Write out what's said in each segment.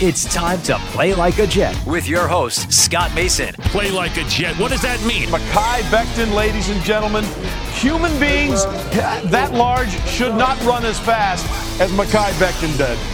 It's time to play like a Jet with your host, Scott Mason. Play like a Jet. What does that mean? Mekhi Becton, ladies and gentlemen. Human beings that large should not run as fast as Mekhi Becton did.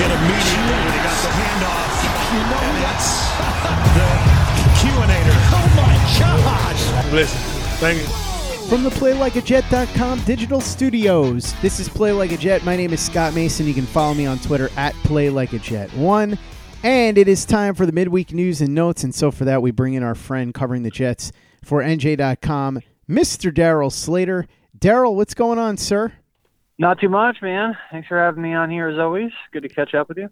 hit immediately when he got the handoff. You know that's the. Oh my gosh! Listen, thank you. From the PlayLikeAJet.com digital studios, this is Play Like a Jet. My name is Scott Mason. You can follow me on Twitter at PlayLikeAJet1. And it is time for the midweek news and notes. And so for that, we bring in our friend covering the Jets for NJ.com, Mr. Darryl Slater. Darryl, what's going on, sir? Not too much, man. Thanks for having me on here as always. Good to catch up with you.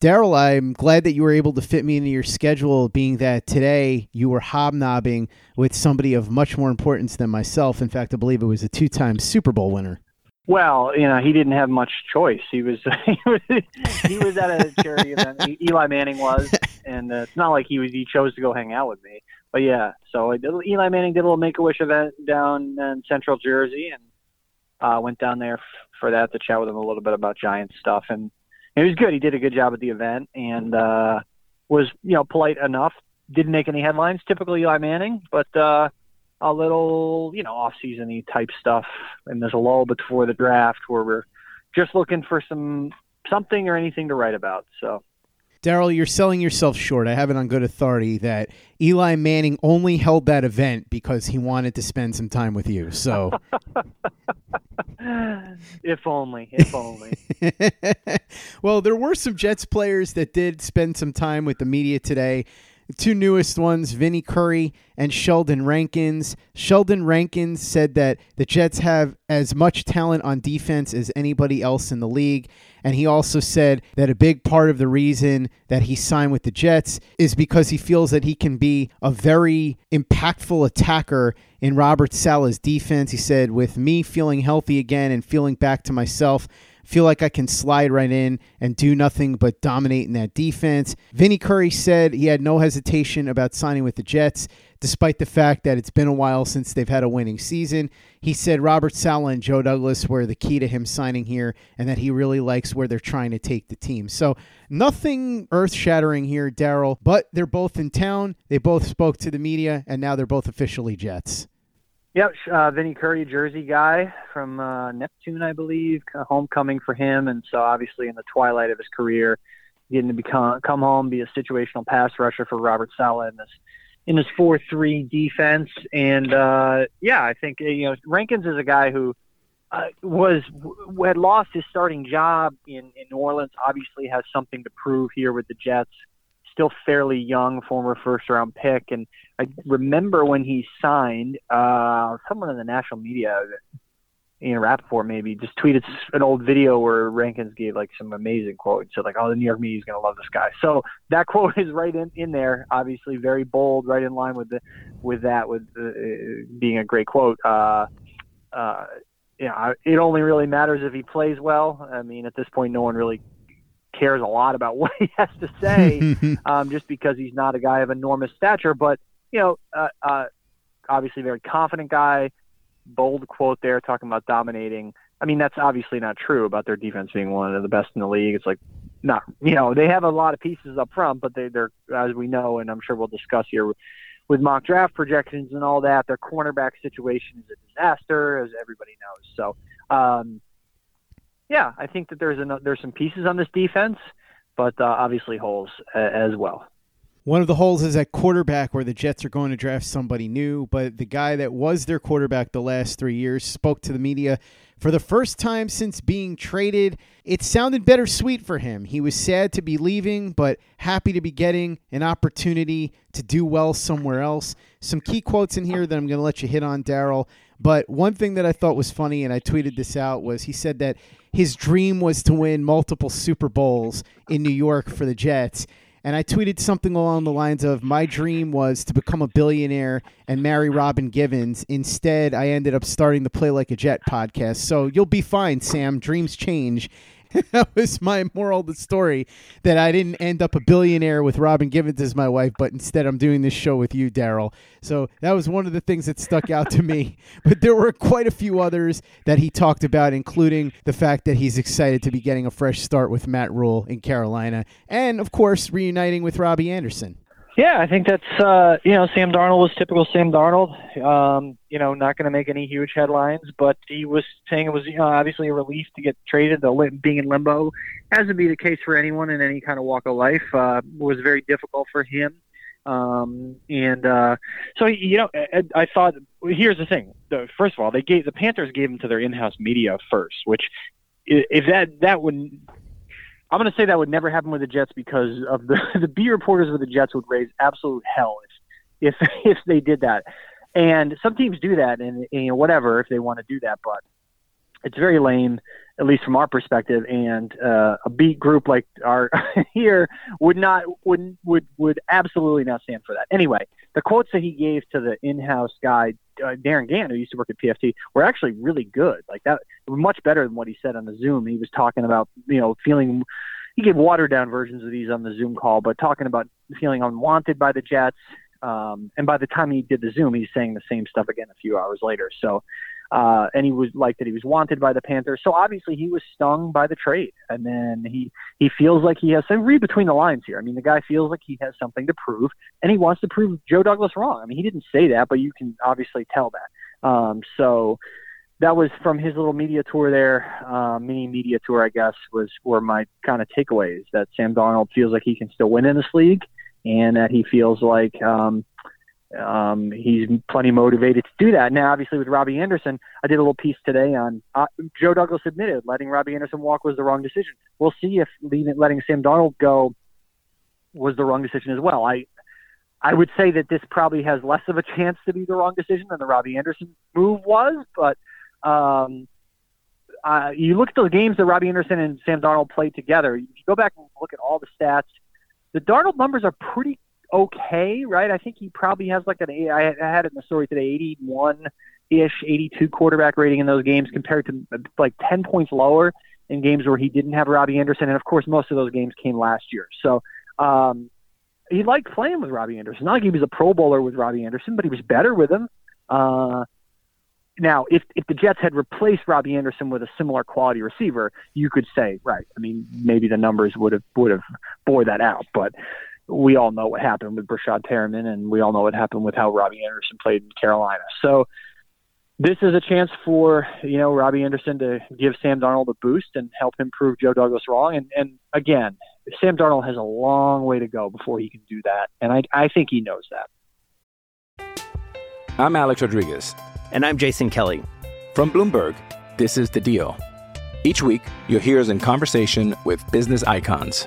Darryl, I'm glad that you were able to fit me into your schedule, being that today you were hobnobbing with somebody of much more importance than myself. In fact, I believe it was a two time Super Bowl winner. Well, you know, he didn't have much choice. He was he was, he was at a charity event. Eli Manning was, and uh, it's not like he was he chose to go hang out with me. But yeah, so Eli Manning did a little Make a Wish event down in Central Jersey, and uh, went down there for that to chat with him a little bit about Giants stuff, and it was good. He did a good job at the event, and uh, was you know polite enough. Didn't make any headlines, typical Eli Manning, but uh, a little you know off seasony type stuff. And there's a lull before the draft where we're just looking for some something or anything to write about. So Darryl, you're selling yourself short. I have it on good authority that Eli Manning only held that event because he wanted to spend some time with you. So, if only, if only. well, there were some Jets players that did spend some time with the media today. The two newest ones, Vinny Curry and Sheldon Rankins. Sheldon Rankins said that the Jets have as much talent on defense as anybody else in the league. And he also said that a big part of the reason that he signed with the Jets is because he feels that he can be a very impactful attacker in Robert Saleh's defense. He said, with me feeling healthy again and feeling back to myself, feel like I can slide right in and do nothing but dominate in that defense. Vinny Curry said he had no hesitation about signing with the Jets, despite the fact that it's been a while since they've had a winning season. He said Robert Saleh and Joe Douglas were the key to him signing here and that he really likes where they're trying to take the team. So nothing earth shattering here, Darryl, but they're both in town. They both spoke to the media, and now they're both officially Jets. Yep, uh, Vinny Curry, Jersey guy from uh, Neptune, I believe. Homecoming for him, and so obviously in the twilight of his career, getting to become come home, be a situational pass rusher for Robert Saleh in this in his four three defense. And uh, yeah, I think you know Rankins is a guy who uh, was w- had lost his starting job in, in New Orleans. Obviously, has something to prove here with the Jets. Still fairly young, former first round pick, and I remember when he signed. Uh, someone in the national media, Ian Rapoport maybe, just tweeted an old video where Rankins gave like some amazing quote and said like, "Oh, the New York media is going to love this guy." So that quote is right in, in there. Obviously, very bold, right in line with the with that, with uh, being a great quote. Uh, uh, yeah, it only really matters if he plays well. I mean, at this point, no one really cares a lot about what he has to say, um, just because he's not a guy of enormous stature. But you know, uh, uh, obviously, very confident guy. Bold quote there, talking about dominating. I mean, that's obviously not true about their defense being one of the best in the league. It's like not, you know, they have a lot of pieces up front, but they, they're, as we know, and I'm sure we'll discuss here with mock draft projections and all that, their cornerback situation is a disaster, as everybody knows. So, um, yeah, I think that there's a, there's some pieces on this defense, but uh, obviously holes uh, as well. One of the holes is at quarterback, where the Jets are going to draft somebody new. But the guy that was their quarterback the last three years spoke to the media for the first time since being traded. It sounded bittersweet for him. He was sad to be leaving, but happy to be getting an opportunity to do well somewhere else. Some key quotes in here that I'm going to let you hit on, Darryl. But one thing that I thought was funny, and I tweeted this out, was he said that his dream was to win multiple Super Bowls in New York for the Jets. And I tweeted something along the lines of My dream was to become a billionaire and marry Robin Givens. Instead, I ended up starting the Play Like a Jet podcast. So you'll be fine, Sam. Dreams change. that was my moral of the story that I didn't end up a billionaire with Robin Givens as my wife, but instead I'm doing this show with you, Darryl. So that was one of the things that stuck out to me. But there were quite a few others that he talked about, including the fact that he's excited to be getting a fresh start with Matt Rhule in Carolina, and of course reuniting with Robbie Anderson. Yeah, I think that's uh, you know Sam Darnold was typical Sam Darnold. Um, you know, not going to make any huge headlines, but he was saying it was you know obviously a relief to get traded. The being in limbo, as would be the case for anyone in any kind of walk of life, uh, was very difficult for him. Um, and uh, so you know, I, I thought here's the thing. First of all, they gave the Panthers gave him to their in-house media first, which if that that would I'm going to say that would never happen with the Jets because of the the B reporters with the Jets would raise absolute hell if if if they did that. And some teams do that, and, and you know whatever if they want to do that, but it's very lame, at least from our perspective. And uh, a beat group like our here would not would would would absolutely not stand for that. Anyway, the quotes that he gave to the in-house guy uh, Darin Gantt, who used to work at PFT, were actually really good. Like that, much better than what he said on the Zoom. He was talking about you know feeling. He gave watered down versions of these on the Zoom call, but talking about feeling unwanted by the Jets. Um, and by the time he did the Zoom, he's saying the same stuff again a few hours later. So, uh, and he was like that he was wanted by the Panthers. So obviously he was stung by the trade, and then he he feels like he has. to read between the lines here. I mean, the guy feels like he has something to prove, and he wants to prove Joe Douglas wrong. I mean, he didn't say that, but you can obviously tell that. Um, so that was from his little media tour there, uh, mini media tour, I guess, was were my kind of takeaways that Sam Darnold feels like he can still win in this league and that he feels like um, um, he's plenty motivated to do that. Now, obviously, with Robbie Anderson, I did a little piece today on uh, Joe Douglas admitted letting Robbie Anderson walk was the wrong decision. We'll see if letting Sam Darnold go was the wrong decision as well. I I would say that this probably has less of a chance to be the wrong decision than the Robbie Anderson move was, but um, uh, you look at the games that Robbie Anderson and Sam Darnold played together. You go back and look at all the stats the Darnold numbers are pretty okay, right? I think he probably has like an I had it in the story today, 81 ish, 82 quarterback rating in those games compared to like 10 points lower in games where he didn't have Robbie Anderson, and of course most of those games came last year. So um, he liked playing with Robbie Anderson. Not like he was a Pro Bowler with Robbie Anderson, but he was better with him. Uh, now, if if the Jets had replaced Robbie Anderson with a similar quality receiver, you could say, right. I mean, maybe the numbers would have would have bore that out, but we all know what happened with Breshad Perriman, and we all know what happened with how Robbie Anderson played in Carolina. So this is a chance for you know Robbie Anderson to give Sam Darnold a boost and help him prove Joe Douglas wrong. And and again, Sam Darnold has a long way to go before he can do that, and I I think he knows that. I'm Alex Rodriguez. And I'm Jason Kelly. From Bloomberg, This is The Deal. Each week, you'll hear us in conversation with business icons.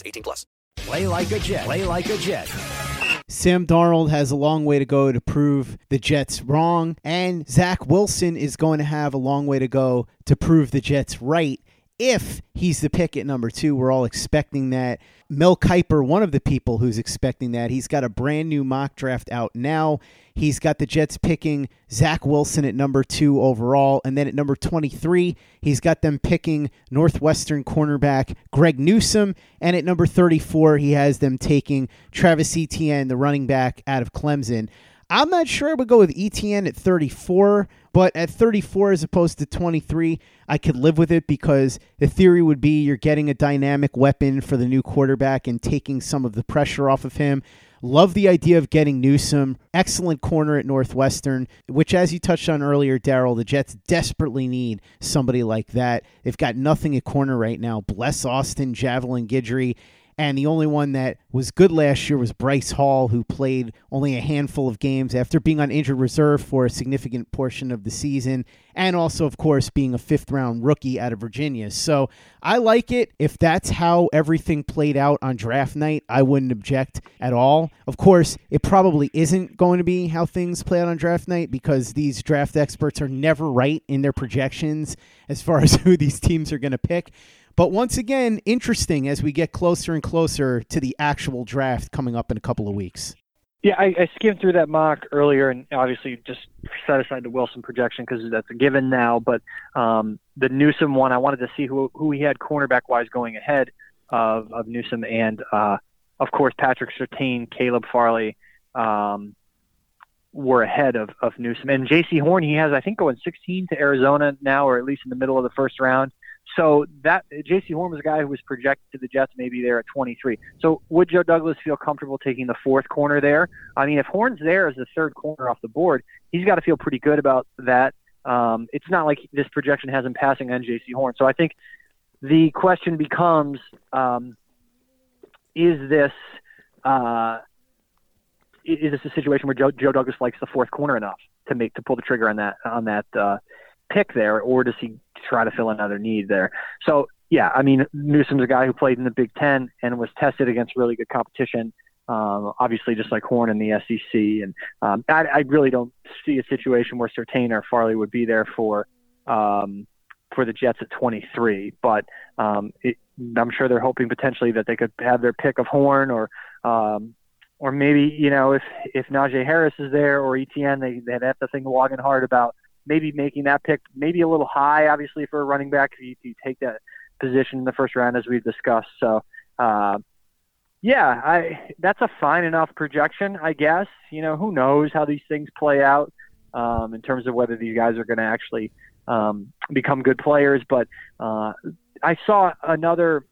18 plus. Play like a Jet. Play like a Jet. Sam Darnold has a long way to go to prove the Jets wrong, and Zach Wilson is going to have a long way to go to prove the Jets right if he's the pick at number two. We're all expecting that. Mel Kiper, one of the people who's expecting that, he's got a brand new mock draft out now. He's got the Jets picking Zach Wilson at number two overall. And then at number 23, he's got them picking Northwestern cornerback Greg Newsome. And at number 34, he has them taking Travis Etienne, the running back out of Clemson. I'm not sure I would go with Etienne at 34, but at 34 as opposed to 23, I could live with it because the theory would be you're getting a dynamic weapon for the new quarterback and taking some of the pressure off of him. Love the idea of getting Newsome. Excellent corner at Northwestern, which, as you touched on earlier, Darryl, the Jets desperately need somebody like that. They've got nothing at corner right now. Bless Austin, Javelin Guidry. And the only one that was good last year was Bryce Hall, who played only a handful of games after being on injured reserve for a significant portion of the season. And also, of course, being a fifth round rookie out of Virginia. So I like it. If that's how everything played out on draft night, I wouldn't object at all. Of course, it probably isn't going to be how things play out on draft night because these draft experts are never right in their projections as far as who these teams are going to pick. But once again, interesting as we get closer and closer to the actual draft coming up in a couple of weeks. Yeah, I, I skimmed through that mock earlier, and obviously just set aside the Wilson projection because that's a given now. But um, the Newsome one, I wanted to see who who he had cornerback wise going ahead of of Newsome, and uh, of course Patrick Surtain, Caleb Farley um, were ahead of of Newsome, and Jaycee Horn he has I think going 16 to Arizona now, or at least in the middle of the first round. So that Jaycee Horn was a guy who was projected to the Jets maybe there at 23. So would Joe Douglas feel comfortable taking the fourth corner there? I mean, if Horn's there as the third corner off the board, he's got to feel pretty good about that. Um, it's not like this projection has him passing on Jaycee Horn. So I think the question becomes: um, Is this uh, is this a situation where Joe, Joe Douglas likes the fourth corner enough to make to pull the trigger on that on that uh, pick there, or does he try to fill another need there? So yeah, I mean Newsome's a guy who played in the Big Ten and was tested against really good competition Um, obviously, just like Horn in the SEC, and um, I, I really don't see a situation where Surtain or Farley would be there for um, for the Jets at 23. But um, it, I'm sure they're hoping potentially that they could have their pick of Horn or um, or maybe you know if if Najee Harris is there or Etienne, they they have to think long and hard about maybe making that pick maybe a little high, obviously for a running back if you, you take that position in the first round as we've discussed. So. Uh, yeah, I that's a fine enough projection, I guess. You know, who knows how these things play out um, in terms of whether these guys are going to actually um, become good players. But uh, I saw another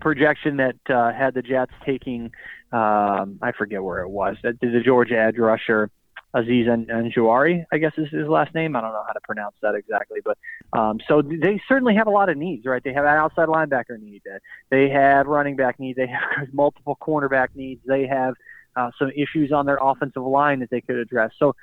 projection that uh, had the Jets taking, um, I forget where it was, the, the Georgia edge rusher Azeez Ojulari, I guess is his last name. I don't know how to pronounce that exactly, but um, so they certainly have a lot of needs, right? They have an outside linebacker need, they have running back need, they have multiple cornerback needs, they have uh, some issues on their offensive line that they could address. So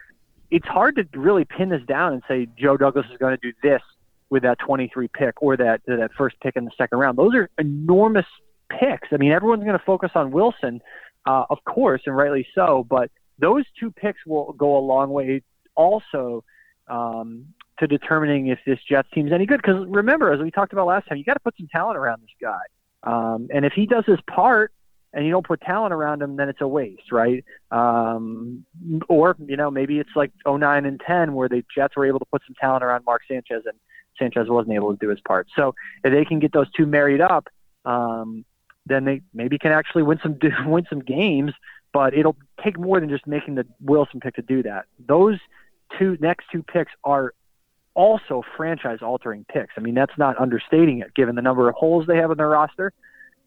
it's hard to really pin this down and say Joe Douglas is going to do this with that 23 pick or that that first pick in the second round. Those are enormous picks. I mean, everyone's going to focus on Wilson, uh, of course, and rightly so, but those two picks will go a long way also um, to determining if this Jets team is any good. Because remember, as we talked about last time, you got to put some talent around this guy. Um, and if he does his part and you don't put talent around him, then it's a waste, right? Um, or, you know, maybe it's like 09 and 10 where the Jets were able to put some talent around Mark Sanchez and Sanchez wasn't able to do his part. So if they can get those two married up, um, then they maybe can actually win some win some games but it'll take more than just making the Wilson pick to do that. Those two next two picks are also franchise altering picks. I mean, that's not understating it given the number of holes they have in their roster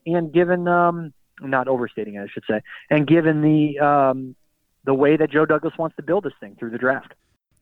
and given um not overstating it, I should say, and given the um the way that Joe Douglas wants to build this thing through the draft.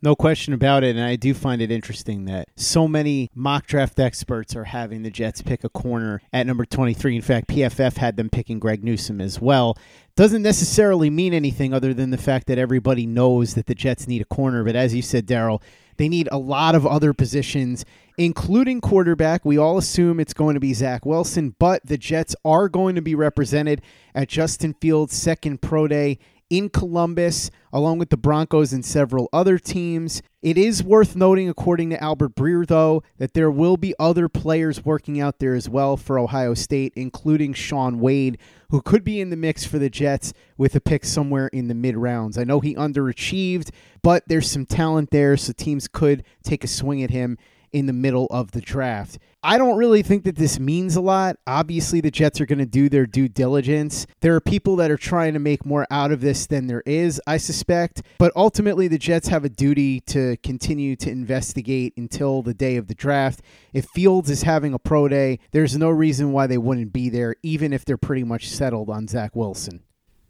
No question about it. And I do find it interesting that so many mock draft experts are having the Jets pick a corner at number 23. In fact, PFF had them picking Greg Newsome as well. Doesn't necessarily mean anything other than the fact that everybody knows that the Jets need a corner. But as you said, Darryl, they need a lot of other positions, including quarterback. We all assume it's going to be Zach Wilson, but the Jets are going to be represented at Justin Fields' second pro day in Columbus, along with the Broncos and several other teams. It is worth noting, according to Albert Breer, though, that there will be other players working out there as well for Ohio State, including Shaun Wade, who could be in the mix for the Jets with a pick somewhere in the mid rounds. I know he underachieved, but there's some talent there, so teams could take a swing at him in the middle of the draft. I don't really think that this means a lot. Obviously, the Jets are going to do their due diligence. There are people that are trying to make more out of this than there is, I suspect. But ultimately, the Jets have a duty to continue to investigate until the day of the draft. If Fields is having a pro day, there's no reason why they wouldn't be there, even if they're pretty much settled on Zach Wilson.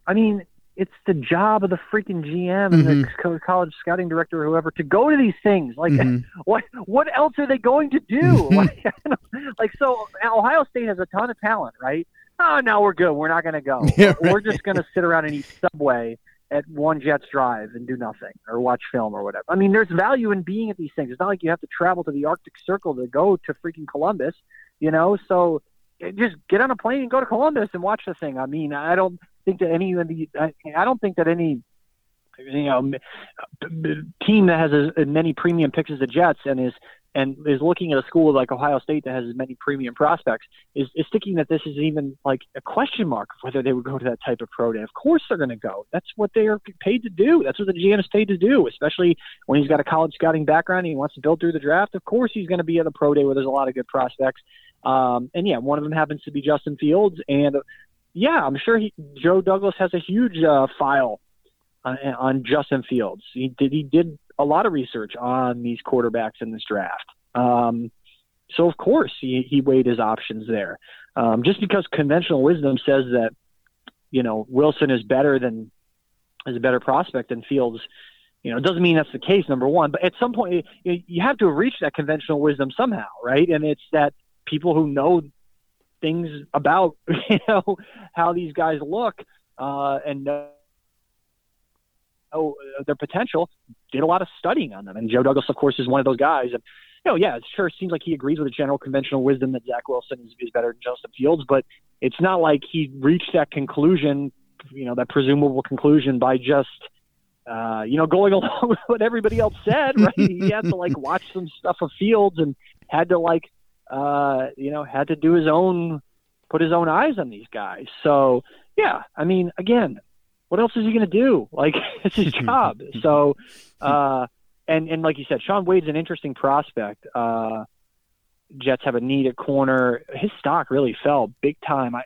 I mean, it's the job of the freaking GM and mm-hmm. the college scouting director or whoever to go to these things. Like, mm-hmm. what what else are they going to do? Mm-hmm. like, like, so Ohio State has a ton of talent, right? Oh, no, we're good. We're not going to go. Yeah, right. We're just going to sit around and eat Subway at one Jets Drive and do nothing or watch film or whatever. I mean, there's value in being at these things. It's not like you have to travel to the Arctic Circle to go to freaking Columbus, you know. So eh, just get on a plane and go to Columbus and watch the thing. I mean, I don't think that any of the I, I don't think that any you know team that has as, many premium picks as the Jets and is and is looking at a school like Ohio State that has as many premium prospects is, is thinking that this is even like a question mark whether they would go to that type of pro day. Of course they're going to go. That's what they are paid to do. That's what the GM is paid to do, especially when he's got a college scouting background and he wants to build through the draft. Of course he's going to be at a pro day where there's a lot of good prospects. Um, and yeah, one of them happens to be Justin Fields. And yeah, I'm sure he, Joe Douglas has a huge uh, file on, on Justin Fields. He did he did a lot of research on these quarterbacks in this draft. Um, so of course he, he weighed his options there. Um, just because conventional wisdom says that you know Wilson is better than is a better prospect than Fields, you know, it doesn't mean that's the case. Number one, but at some point you, you have to reach that conventional wisdom somehow, right? And it's that people who know things about you know how these guys look uh, and know their potential. Did a lot of studying on them, and Joe Douglas, of course, is one of those guys. And you know, yeah, it sure seems like he agrees with the general conventional wisdom that Zach Wilson is, is better than Justin Fields, but it's not like he reached that conclusion you know that presumable conclusion by just uh, you know going along with what everybody else said. Right? he had to like watch some stuff of Fields and had to like uh, you know had to do his own put his own eyes on these guys. So yeah, I mean, again, what else is he going to do? Like it's his job. so uh, and and like you said, Shaun Wade's an interesting prospect. Uh, Jets have a need at corner. His stock really fell big time. I,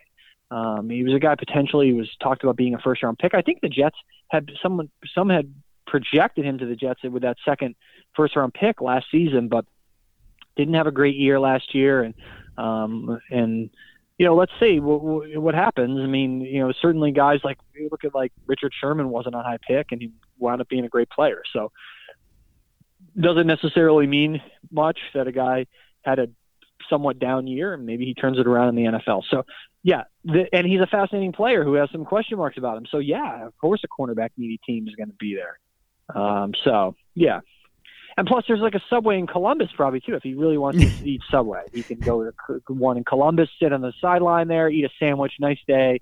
um, he was a guy potentially was talked about being a first round pick. I think the Jets had someone some had projected him to the Jets with that second first round pick last season, but didn't have a great year last year. And um, and you know, let's see what, what happens. I mean, you know, certainly guys like you look at like Richard Sherman wasn't a high pick, and he wound up being a great player. So doesn't necessarily mean much that a guy had a somewhat down year and maybe he turns it around in the NFL. So yeah, the, and he's a fascinating player who has some question marks about him. So yeah, of course a cornerback needy team is going to be there. Um, so yeah, and plus there's like a subway in Columbus probably too. If he really wants to eat Subway, he can go to one in Columbus, sit on the sideline there, eat a sandwich, nice day,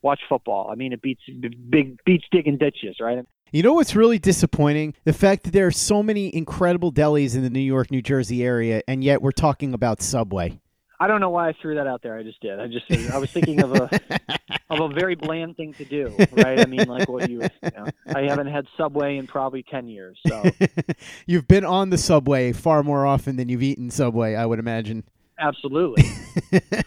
watch football. I mean, it beats big beats digging ditches, right? You know what's really disappointing? The fact that there are so many incredible delis in the New York, New Jersey area, and yet we're talking about Subway. I don't know why I threw that out there. I just did. I just I was thinking of a of a very bland thing to do, right? I mean, like what you, you know, I haven't had Subway in probably ten years. So you've been on the Subway far more often than you've eaten Subway, I would imagine. Absolutely.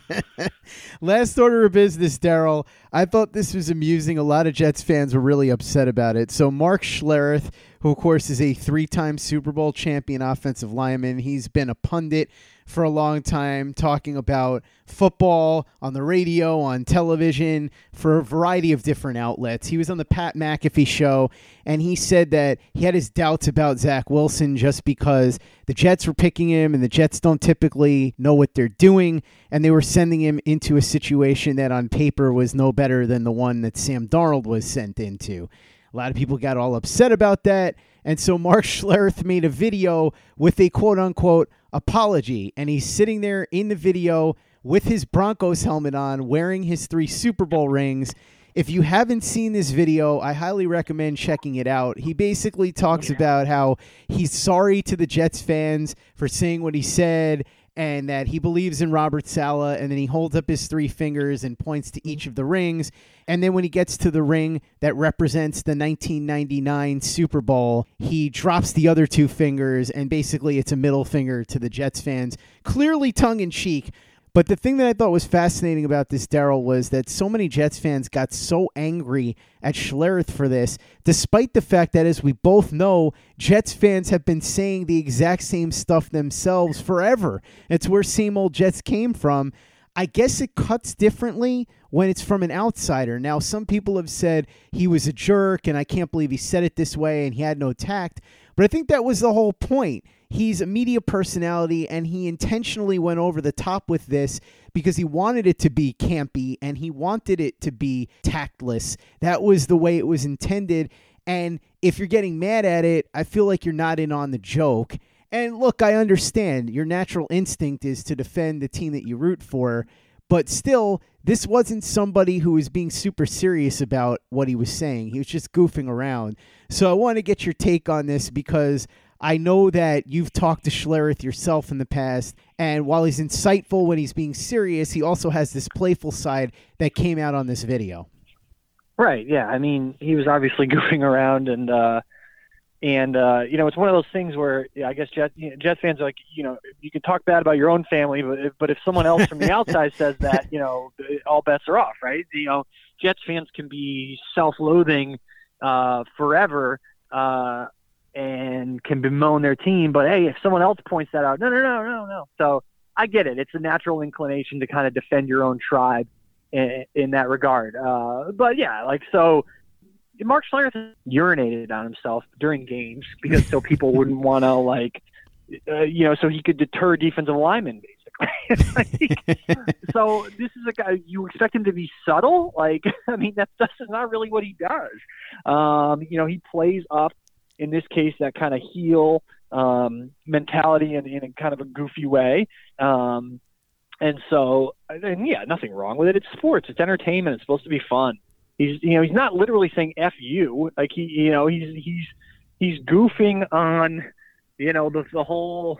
Last order of business, Darryl. I thought this was amusing. A lot of Jets fans were really upset about it. So, Mark Schlereth, who, of course, is a three time Super Bowl champion offensive lineman, he's been a pundit for a long time, talking about football on the radio, on television, for a variety of different outlets. He was on the Pat McAfee show, and he said that he had his doubts about Zach Wilson just because the Jets were picking him, and the Jets don't typically know what they're doing, and they were sending him into a situation that on paper was no better than the one that Sam Darnold was sent into. A lot of people got all upset about that. And so Mark Schlereth made a video with a quote unquote apology. And he's sitting there in the video with his Broncos helmet on, wearing his three Super Bowl rings. If you haven't seen this video, I highly recommend checking it out. He basically talks about how he's sorry to the Jets fans for saying what he said and that he believes in Robert Saleh. And then he holds up his three fingers and points to each of the rings. And then when he gets to the ring that represents the 1999 Super Bowl, he drops the other two fingers, and basically it's a middle finger to the Jets fans, clearly tongue in cheek. But the thing that I thought was fascinating about this, Darryl, was that so many Jets fans got so angry at Schlereth for this, despite the fact that, as we both know, Jets fans have been saying the exact same stuff themselves forever. It's where same old Jets came from. I guess it cuts differently when it's from an outsider. Now, some people have said he was a jerk, and I can't believe he said it this way and he had no tact. But I think that was the whole point. He's a media personality, and he intentionally went over the top with this because he wanted it to be campy and he wanted it to be tactless. That was the way it was intended. And if you're getting mad at it, I feel like you're not in on the joke. And look, I understand your natural instinct is to defend the team that you root for, but still, this wasn't somebody who was being super serious about what he was saying. He was just goofing around. So I want to get your take on this because I know that you've talked to Schlereth yourself in the past, and while he's insightful when he's being serious, he also has this playful side that came out on this video. Right. Yeah. I mean, he was obviously goofing around, and uh, and uh, you know, it's one of those things where yeah, I guess Jet you know, Jets fans are like, you know, you can talk bad about your own family, but if, but if someone else from the outside says that, you know, all bets are off, right? You know, Jets fans can be self-loathing uh, forever uh, and can bemoan their team, but hey, if someone else points that out, no, no, no, no, no. So I get it. It's a natural inclination to kind of defend your own tribe in, in that regard. Uh, but yeah, like so Mark Schlereth urinated on himself during games because so people wouldn't want to like, uh, you know, so he could deter defensive linemen basically. like, so this is a guy you expect him to be subtle. Like, I mean, that's that's not really what he does. Um, you know, he plays up in this case that kind of heel um, mentality in, in a kind of a goofy way. Um, and so, and yeah, nothing wrong with it. It's sports. It's entertainment. It's supposed to be fun He's you know he's not literally saying "f you." Like he you know he's he's he's goofing on you know the the whole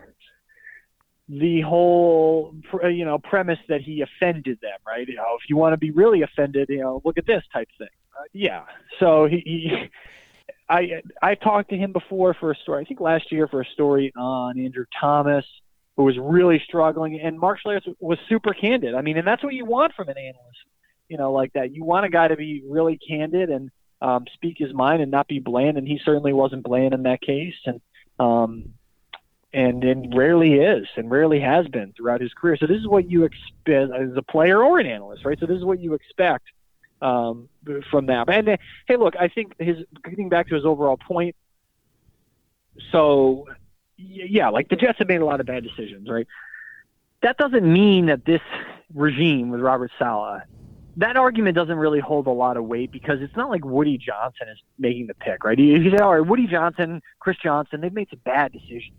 the whole you know premise that he offended them, right? You know, if you want to be really offended, you know, look at this type thing. Uh, yeah. So he, he I I talked to him before for a story. I think last year for a story on Andrew Thomas, who was really struggling, and Mark Schlereth was super candid. I mean, and that's what you want from an analyst, you know, like that. You want a guy to be really candid and um, speak his mind and not be bland, and he certainly wasn't bland in that case, and um, and and rarely is, and rarely has been throughout his career. So this is what you expect as a player or an analyst, right? So this is what you expect um, from that. And hey, look, I think his getting back to his overall point. So, yeah, like the Jets have made a lot of bad decisions, right? That doesn't mean that this regime with Robert Saleh, that argument doesn't really hold a lot of weight because it's not like Woody Johnson is making the pick, right? You say, all right, Woody Johnson, Chris Johnson, they've made some bad decisions.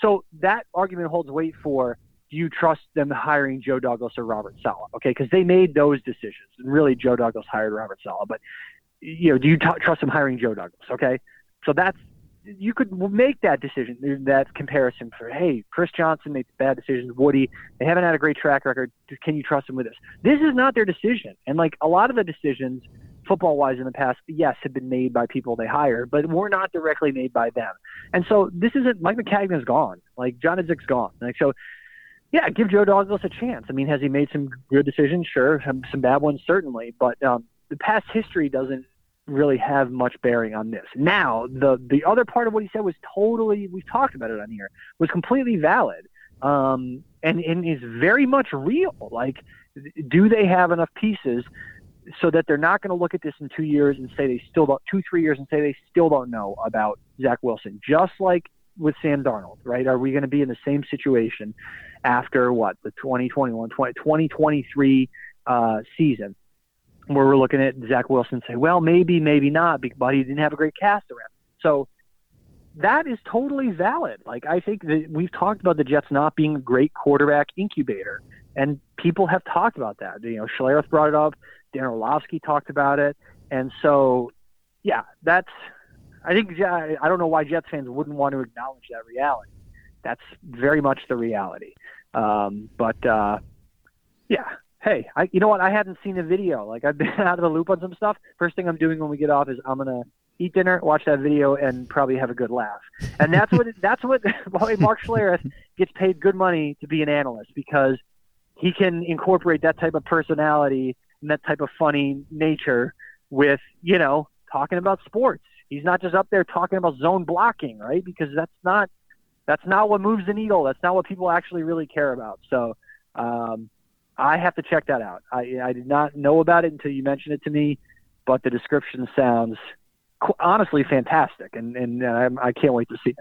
So that argument holds weight for do you trust them hiring Joe Douglas or Robert Saleh? Okay, because they made those decisions, and really Joe Douglas hired Robert Saleh. But you know, do you t- trust them hiring Joe Douglas? Okay, so that's you could make that decision, that comparison for hey, Chris Johnson made bad decisions. Woody, they haven't had a great track record. Can you trust them with this? This is not their decision, and like a lot of the decisions football wise in the past, yes, have been made by people they hire, but were not directly made by them. And so this isn't Mike Maccagnan's gone. Like John Idzik's gone. Like so yeah, give Joe Douglas a chance. I mean, has he made some good decisions? Sure, some bad ones certainly, but um, the past history doesn't really have much bearing on this. Now, the the other part of what he said was totally we've talked about it on here was completely valid, um, and and is very much real. Like, do they have enough pieces so that they're not going to look at this in two years and say they still don't two three years and say they still don't know about Zach Wilson, just like with Sam Darnold, right? Are we going to be in the same situation after what the 2021 20, 2023 uh, season where we're looking at Zach Wilson say, well, maybe, maybe not, but he didn't have a great cast around. So that is totally valid. Like I think that we've talked about the Jets not being a great quarterback incubator, and people have talked about that. You know, Schlereth brought it up, Dan Orlovsky talked about it, and so yeah, that's I think I don't know why Jets fans wouldn't want to acknowledge that reality. That's very much the reality. Um, but uh, yeah, hey, I, you know what? I hadn't seen a video. Like I've been out of the loop on some stuff. First thing I'm doing when we get off is I'm gonna eat dinner, watch that video, and probably have a good laugh. And that's what that's what Mark Schlereth gets paid good money to be an analyst because he can incorporate that type of personality and that type of funny nature with you know talking about sports he's not just up there talking about zone blocking, right? Because that's not that's not what moves the needle. That's not what people actually really care about. So um, I have to check that out. I, I did not know about it until you mentioned it to me, but the description sounds honestly fantastic, and and uh, I can't wait to see it.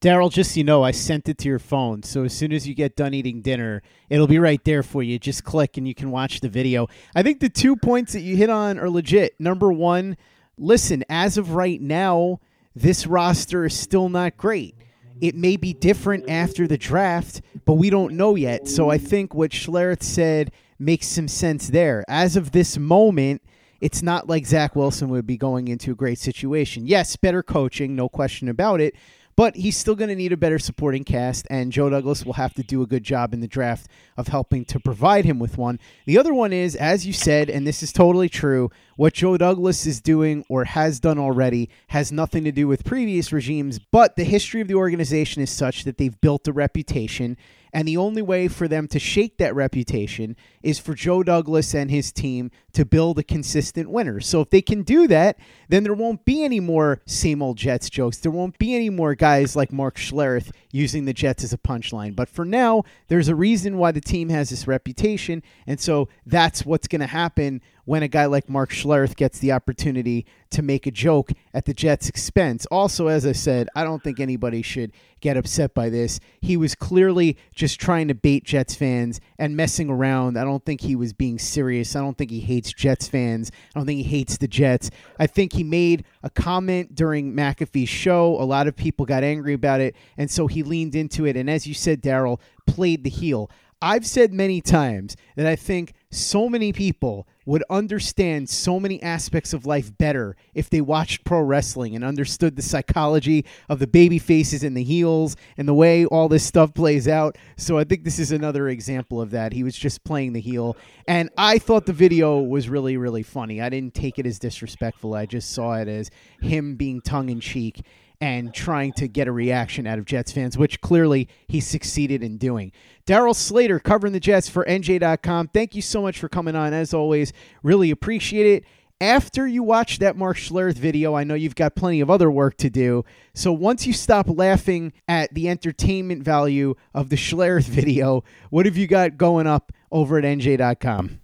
Darryl, just so you know, I sent it to your phone. So as soon as you get done eating dinner, it'll be right there for you. Just click and you can watch the video. I think the two points that you hit on are legit. Number one, listen, as of right now, this roster is still not great. It may be different after the draft, but we don't know yet. So I think what Schlereth said makes some sense there. As of this moment, it's not like Zach Wilson would be going into a great situation. Yes, better coaching, no question about it. But he's still going to need a better supporting cast, and Joe Douglas will have to do a good job in the draft of helping to provide him with one. The other one is, as you said, and this is totally true, what Joe Douglas is doing or has done already has nothing to do with previous regimes, but the history of the organization is such that they've built a reputation and the only way for them to shake that reputation is for Joe Douglas and his team to build a consistent winner. So if they can do that, then there won't be any more same old Jets jokes. There won't be any more guys like Mark Schlereth using the Jets as a punchline. But for now, there's a reason why the team has this reputation. And so that's what's going to happen when a guy like Mark Schlereth gets the opportunity to make a joke at the Jets' expense. Also, as I said, I don't think anybody should get upset by this. He was clearly just trying to bait Jets fans and messing around. I don't think he was being serious. I don't think he hates Jets fans. I don't think he hates the Jets. I think he made a comment during McAfee's show. A lot of people got angry about it, and so he leaned into it. And as you said, Darryl, played the heel. I've said many times that I think so many people would understand so many aspects of life better if they watched pro wrestling and understood the psychology of the baby faces and the heels and the way all this stuff plays out. So I think this is another example of that. He was just playing the heel. And I thought the video was really, really funny. I didn't take it as disrespectful. I just saw it as him being tongue in cheek and trying to get a reaction out of Jets fans, which clearly he succeeded in doing. Darryl Slater covering the Jets for NJ.com. Thank you so much for coming on. As always, really appreciate it. After you watch that Mark Schlereth video, I know you've got plenty of other work to do. So once you stop laughing at the entertainment value of the Schlereth video, what have you got going up over at NJ.com?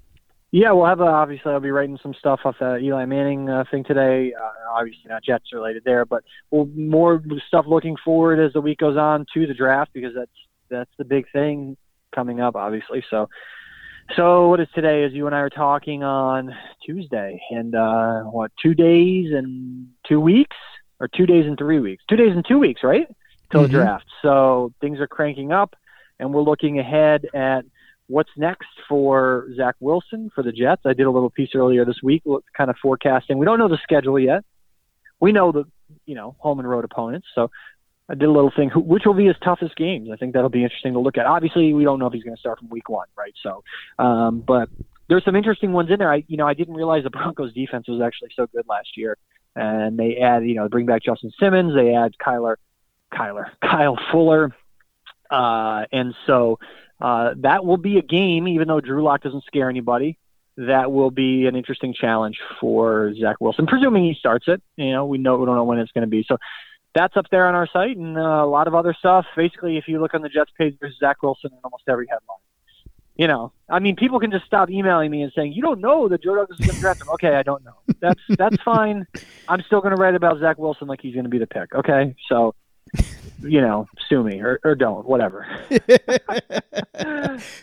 Yeah, we'll have a, obviously I'll be writing some stuff off the Eli Manning uh, thing today. Uh, obviously not Jets related there, but we'll more stuff looking forward as the week goes on to the draft because that's that's the big thing coming up, obviously. So, so what is today? As you and I are talking on Tuesday, and uh, what two days and two weeks, or two days and three weeks? Two days and two weeks, right? Till Mm-hmm. the draft. So things are cranking up, and we're looking ahead at what's next for Zach Wilson for the Jets. I did a little piece earlier this week, kind of forecasting. We don't know the schedule yet. We know the you know home and road opponents. So I did a little thing. Which will be his toughest games? I think that'll be interesting to look at. Obviously, we don't know if he's going to start from week one, right? So, um, but there's some interesting ones in there. I you know I didn't realize the Broncos defense was actually so good last year, and they add you know bring back Justin Simmons. They add Kyler, Kyler, Kyle Fuller, uh, and so uh, that will be a game. Even though Drew Lock doesn't scare anybody, that will be an interesting challenge for Zach Wilson, presuming he starts it. You know, we know we don't know when it's going to be. So that's up there on our site, and uh, a lot of other stuff. Basically, if you look on the Jets page, there's Zach Wilson in almost every headline. You know, I mean, people can just stop emailing me and saying, "You don't know that Joe Douglas is going to draft him." Okay, I don't know. That's that's fine. I'm still going to write about Zach Wilson like he's going to be the pick. Okay, so you know, sue me or, or don't, whatever.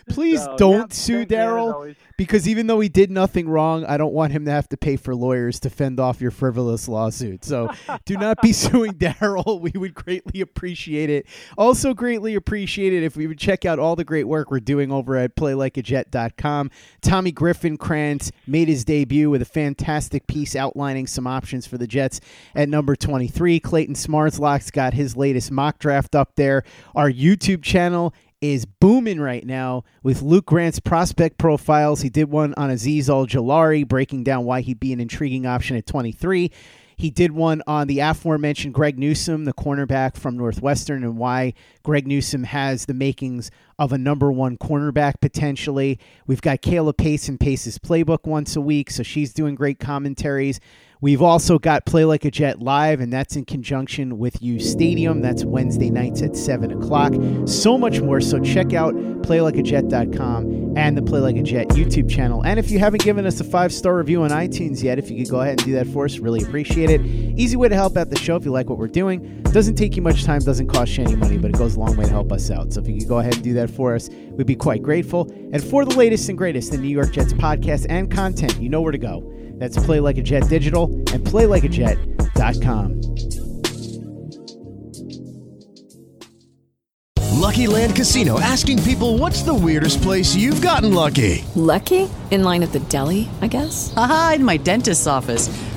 Please So, don't sue thank you, as Darryl always. because even though he did nothing wrong, I don't want him to have to pay for lawyers to fend off your frivolous lawsuit. So do not be suing Darryl. We would greatly appreciate it. Also, greatly appreciate it if we would check out all the great work we're doing over at playlikeajet.com. Tommy Griffin Krantz made his debut with a fantastic piece outlining some options for the Jets at number 23. Clayton Smartlock's got his latest mock draft up there. Our YouTube channel is booming right now with Luke Grant's prospect profiles. He did one on Azeez Ojulari, breaking down why he'd be an intriguing option at 23. He did one on the aforementioned Greg Newsome, the cornerback from Northwestern, and why Greg Newsome has the makings of a number one cornerback potentially. We've got Kayla Pace and Pace's playbook once a week, so she's doing great commentaries. We've also got Play Like a Jet live, and that's in conjunction with U Stadium. That's Wednesday nights at 7 o'clock. So much more. So check out playlikeajet.com and the Play Like a Jet YouTube channel. And if you haven't given us a five star review on iTunes yet, if you could go ahead and do that for us, really appreciate it. Easy way to help out the show if you like what we're doing. Doesn't take you much time, doesn't cost you any money, but it goes a long way to help us out. So if you could go ahead and do that for us, we'd be quite grateful. And for the latest and greatest in New York Jets podcast and content, you know where to go. That's Play Like a Jet Digital and PlayLikeAJet.com. Lucky Land Casino asking people what's the weirdest place you've gotten lucky? Lucky? In line at the deli, I guess? Aha, in my dentist's office.